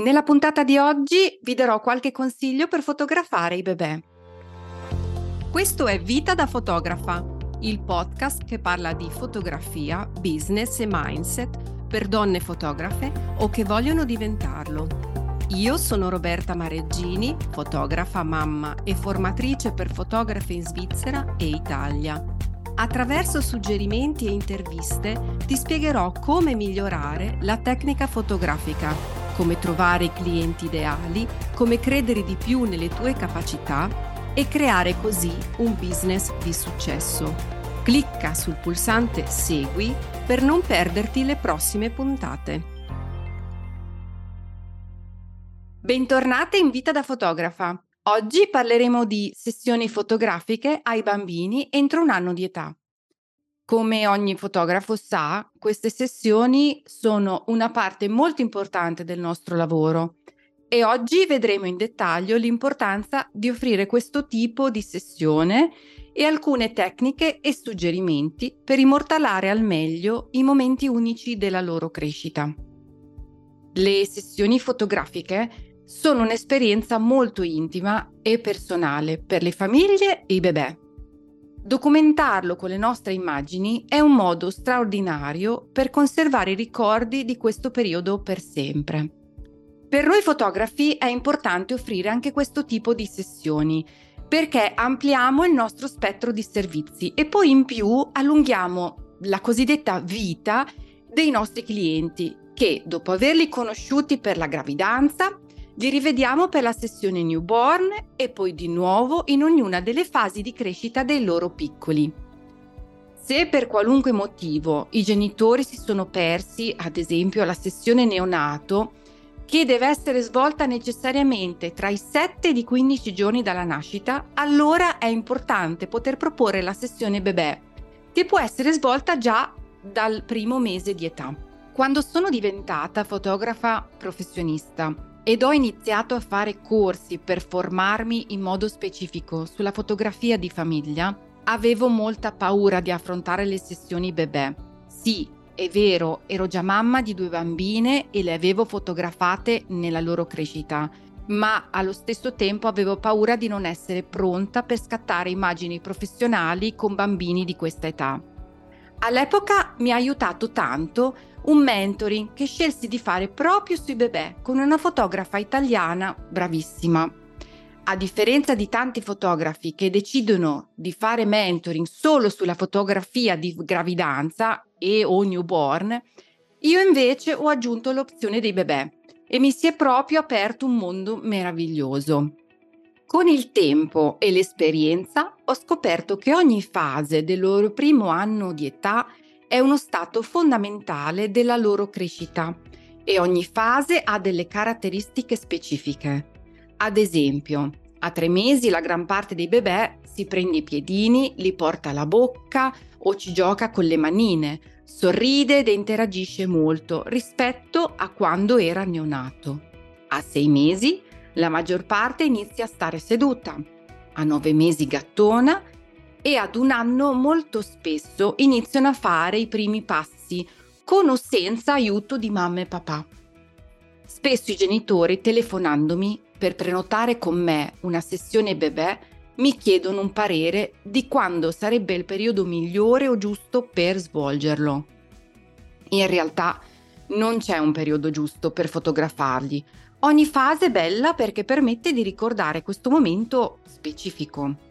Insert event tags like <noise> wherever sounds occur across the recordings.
Nella puntata di oggi vi darò qualche consiglio per fotografare i bebè. Questo è Vita da fotografa, il podcast che parla di fotografia, business e mindset per donne fotografe o che vogliono diventarlo. Io sono Roberta Mareggini, fotografa, mamma e formatrice per fotografe in Svizzera e Italia. Attraverso suggerimenti e interviste ti spiegherò come migliorare la tecnica fotografica come trovare i clienti ideali, come credere di più nelle tue capacità e creare così un business di successo. Clicca sul pulsante Segui per non perderti le prossime puntate. Bentornate in Vita da fotografa. Oggi parleremo di sessioni fotografiche ai bambini entro un anno di età. Come ogni fotografo sa, queste sessioni sono una parte molto importante del nostro lavoro e oggi vedremo in dettaglio l'importanza di offrire questo tipo di sessione e alcune tecniche e suggerimenti per immortalare al meglio i momenti unici della loro crescita. Le sessioni fotografiche sono un'esperienza molto intima e personale per le famiglie e i bebè Documentarlo con le nostre immagini è un modo straordinario per conservare i ricordi di questo periodo per sempre. Per noi fotografi è importante offrire anche questo tipo di sessioni perché ampliamo il nostro spettro di servizi e poi in più allunghiamo la cosiddetta vita dei nostri clienti che dopo averli conosciuti per la gravidanza li rivediamo per la sessione newborn e poi di nuovo in ognuna delle fasi di crescita dei loro piccoli. Se per qualunque motivo i genitori si sono persi, ad esempio la sessione neonato, che deve essere svolta necessariamente tra i 7 e i 15 giorni dalla nascita, allora è importante poter proporre la sessione bebè, che può essere svolta già dal primo mese di età. Quando sono diventata fotografa professionista ed ho iniziato a fare corsi per formarmi in modo specifico sulla fotografia di famiglia, avevo molta paura di affrontare le sessioni bebè. Sì, è vero, ero già mamma di due bambine e le avevo fotografate nella loro crescita, ma allo stesso tempo avevo paura di non essere pronta per scattare immagini professionali con bambini di questa età. All'epoca mi ha aiutato tanto un mentoring che scelsi di fare proprio sui bebè con una fotografa italiana bravissima. A differenza di tanti fotografi che decidono di fare mentoring solo sulla fotografia di gravidanza e o newborn, io invece ho aggiunto l'opzione dei bebè e mi si è proprio aperto un mondo meraviglioso. Con il tempo e l'esperienza ho scoperto che ogni fase del loro primo anno di età è uno stato fondamentale della loro crescita e ogni fase ha delle caratteristiche specifiche. Ad esempio, a tre mesi la gran parte dei bebè si prende i piedini, li porta alla bocca o ci gioca con le manine, sorride ed interagisce molto rispetto a quando era neonato. A sei mesi la maggior parte inizia a stare seduta, a nove mesi gattona e ad un anno molto spesso iniziano a fare i primi passi con o senza aiuto di mamma e papà. Spesso i genitori telefonandomi per prenotare con me una sessione bebè mi chiedono un parere di quando sarebbe il periodo migliore o giusto per svolgerlo. In realtà non c'è un periodo giusto per fotografarli. Ogni fase è bella perché permette di ricordare questo momento specifico.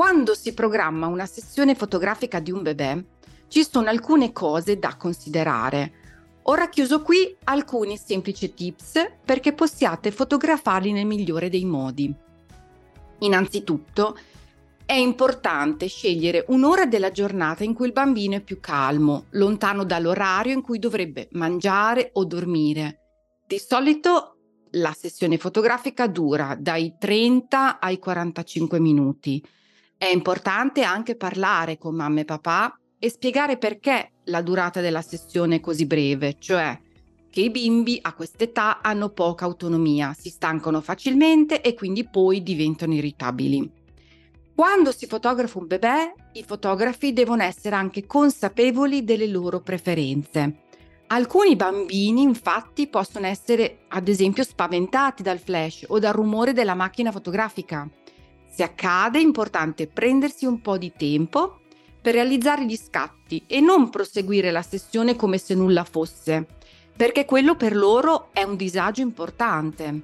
Quando si programma una sessione fotografica di un bebè, ci sono alcune cose da considerare. Ho racchiuso qui alcuni semplici tips perché possiate fotografarli nel migliore dei modi. Innanzitutto, è importante scegliere un'ora della giornata in cui il bambino è più calmo, lontano dall'orario in cui dovrebbe mangiare o dormire. Di solito la sessione fotografica dura dai 30 ai 45 minuti è importante anche parlare con mamma e papà e spiegare perché la durata della sessione è così breve, cioè che i bimbi a quest'età hanno poca autonomia, si stancano facilmente e quindi poi diventano irritabili. Quando si fotografa un bebè, i fotografi devono essere anche consapevoli delle loro preferenze. Alcuni bambini infatti possono essere ad esempio spaventati dal flash o dal rumore della macchina fotografica. Se accade è importante prendersi un po' di tempo per realizzare gli scatti e non proseguire la sessione come se nulla fosse, perché quello per loro è un disagio importante.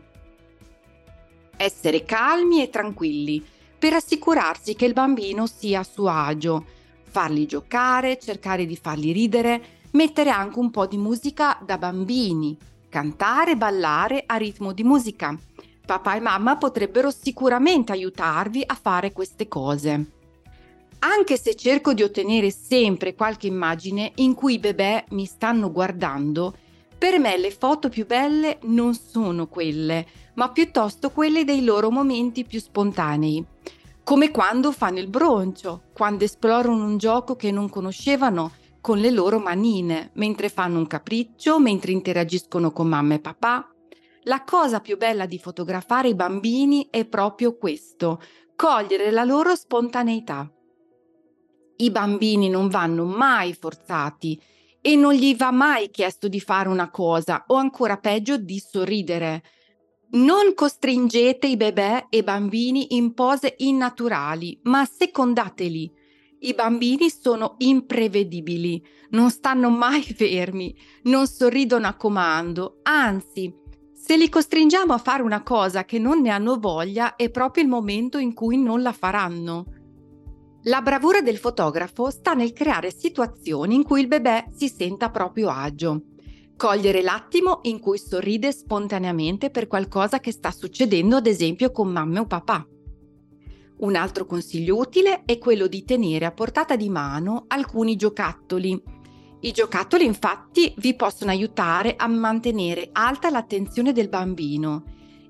Essere calmi e tranquilli per assicurarsi che il bambino sia a suo agio, farli giocare, cercare di farli ridere, mettere anche un po' di musica da bambini, cantare e ballare a ritmo di musica. Papà e mamma potrebbero sicuramente aiutarvi a fare queste cose. Anche se cerco di ottenere sempre qualche immagine in cui i bebè mi stanno guardando, per me le foto più belle non sono quelle, ma piuttosto quelle dei loro momenti più spontanei. Come quando fanno il broncio, quando esplorano un gioco che non conoscevano con le loro manine, mentre fanno un capriccio, mentre interagiscono con mamma e papà. La cosa più bella di fotografare i bambini è proprio questo, cogliere la loro spontaneità. I bambini non vanno mai forzati e non gli va mai chiesto di fare una cosa o ancora peggio di sorridere. Non costringete i bebè e i bambini in pose innaturali, ma secondateli i bambini sono imprevedibili, non stanno mai <laughs> fermi, non sorridono a comando, anzi, se li costringiamo a fare una cosa che non ne hanno voglia è proprio il momento in cui non la faranno. La bravura del fotografo sta nel creare situazioni in cui il bebè si senta proprio agio. Cogliere l'attimo in cui sorride spontaneamente per qualcosa che sta succedendo, ad esempio con mamma o papà. Un altro consiglio utile è quello di tenere a portata di mano alcuni giocattoli. I giocattoli infatti vi possono aiutare a mantenere alta l'attenzione del bambino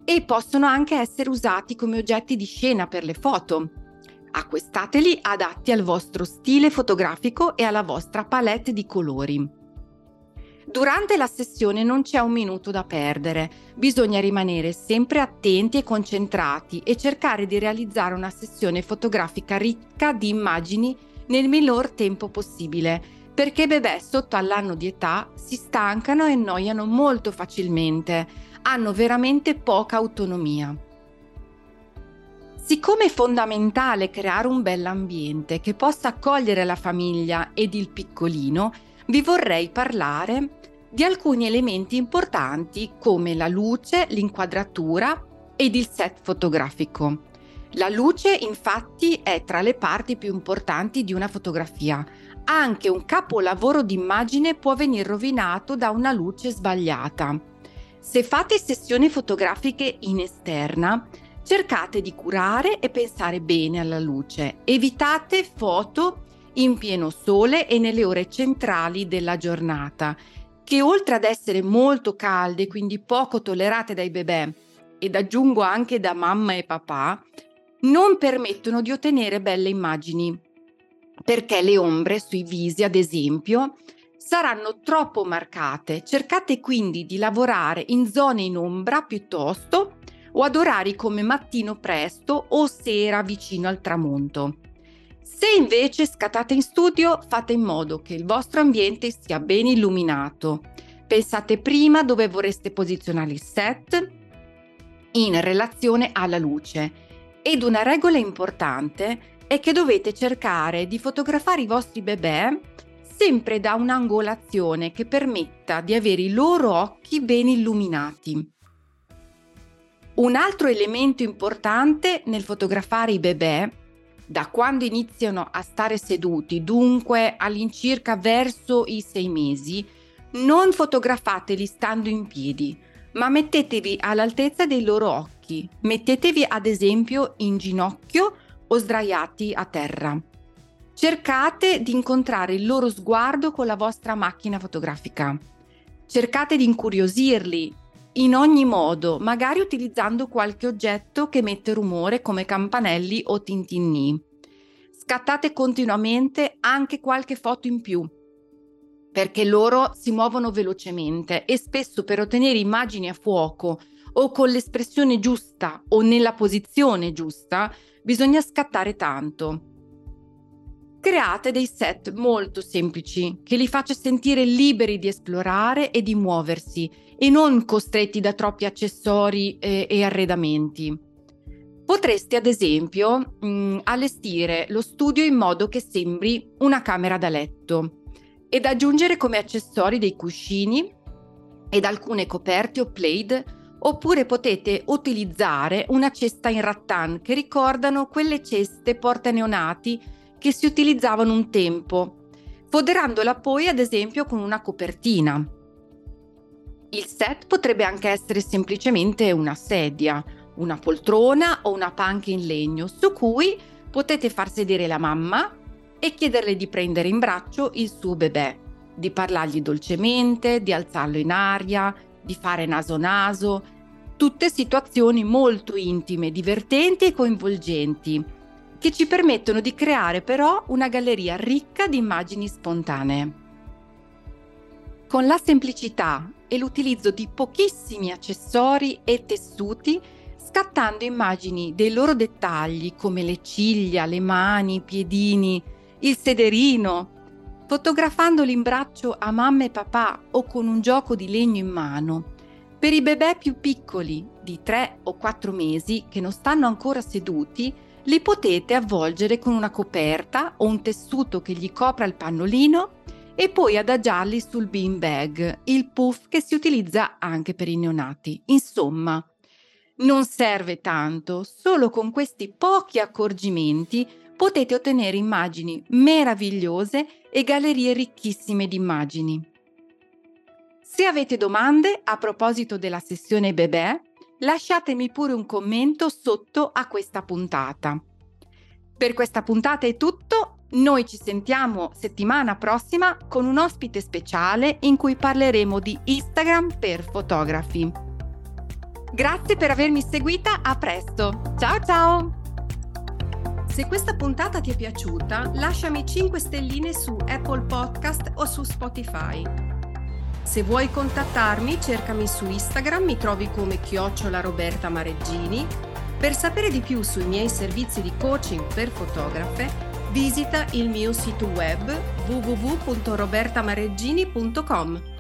e possono anche essere usati come oggetti di scena per le foto. Acquistateli adatti al vostro stile fotografico e alla vostra palette di colori. Durante la sessione non c'è un minuto da perdere, bisogna rimanere sempre attenti e concentrati e cercare di realizzare una sessione fotografica ricca di immagini nel minor tempo possibile, perché bebè sotto all'anno di età si stancano e annoiano molto facilmente, hanno veramente poca autonomia. Siccome è fondamentale creare un bell'ambiente che possa accogliere la famiglia ed il piccolino, vi vorrei parlare di alcuni elementi importanti come la luce, l'inquadratura ed il set fotografico. La luce infatti è tra le parti più importanti di una fotografia. Anche un capolavoro d'immagine può venire rovinato da una luce sbagliata. Se fate sessioni fotografiche in esterna, cercate di curare e pensare bene alla luce. Evitate foto in pieno sole e nelle ore centrali della giornata, che oltre ad essere molto calde, quindi poco tollerate dai bebè, ed aggiungo anche da mamma e papà, non permettono di ottenere belle immagini, perché le ombre sui visi, ad esempio, saranno troppo marcate. Cercate quindi di lavorare in zone in ombra piuttosto o ad orari come mattino presto o sera vicino al tramonto. Se invece scattate in studio, fate in modo che il vostro ambiente sia ben illuminato. Pensate prima dove vorreste posizionare il set in relazione alla luce. Ed una regola importante è che dovete cercare di fotografare i vostri bebè sempre da un'angolazione che permetta di avere i loro occhi ben illuminati. Un altro elemento importante nel fotografare i bebè da quando iniziano a stare seduti, dunque all'incirca verso i sei mesi, non fotografateli stando in piedi, ma mettetevi all'altezza dei loro occhi. Mettetevi ad esempio in ginocchio o sdraiati a terra. Cercate di incontrare il loro sguardo con la vostra macchina fotografica. Cercate di incuriosirli in ogni modo, magari utilizzando qualche oggetto che mette rumore come campanelli o tintinni. Scattate continuamente anche qualche foto in più, perché loro si muovono velocemente e spesso per ottenere immagini a fuoco o con l'espressione giusta o nella posizione giusta bisogna scattare tanto. create dei set molto semplici che li faccia sentire liberi di esplorare e di muoversi e non costretti da troppi accessori e, e arredamenti. Potresti ad esempio mh, allestire lo studio in modo che sembri una camera da letto ed aggiungere come accessori dei cuscini ed alcune coperte o plaid oppure potete utilizzare una cesta in rattan che ricordano quelle ceste porta neonati che si utilizzavano un tempo, foderandola poi ad esempio con una copertina. Il set potrebbe anche essere semplicemente una sedia, una poltrona o una panca in legno su cui potete far sedere la mamma e chiederle di prendere in braccio il suo bebè, di parlargli dolcemente, di alzarlo in aria, di fare naso naso, tutte situazioni molto intime, divertenti e coinvolgenti, che ci permettono di creare però una galleria ricca di immagini spontanee. Con la semplicità e l'utilizzo di pochissimi accessori e tessuti, scattando immagini dei loro dettagli come le ciglia, le mani, i piedini, il sederino, fotografandoli in braccio a mamma e papà o con un gioco di legno in mano. Per i bebè più piccoli, di 3 o 4 mesi, che non stanno ancora seduti, li potete avvolgere con una coperta o un tessuto che gli copra il pannolino e poi adagiarli sul bean bag, il puff che si utilizza anche per i neonati. Insomma, non serve tanto, solo con questi pochi accorgimenti potete ottenere immagini meravigliose e gallerie ricchissime di immagini. Se avete domande a proposito della sessione bebè, lasciatemi pure un commento sotto a questa puntata. Per questa puntata è tutto, noi ci sentiamo settimana prossima con un ospite speciale in cui parleremo di Instagram per fotografi. Grazie per avermi seguita, a presto. Ciao ciao! Se questa puntata ti è piaciuta, lasciami 5 stelline su Apple Podcast o su Spotify. Se vuoi contattarmi, cercami su Instagram, mi trovi come chiocciola Roberta Mareggini. Per sapere di più sui miei servizi di coaching per fotografe, visita il mio sito web www.robertamareggini.com.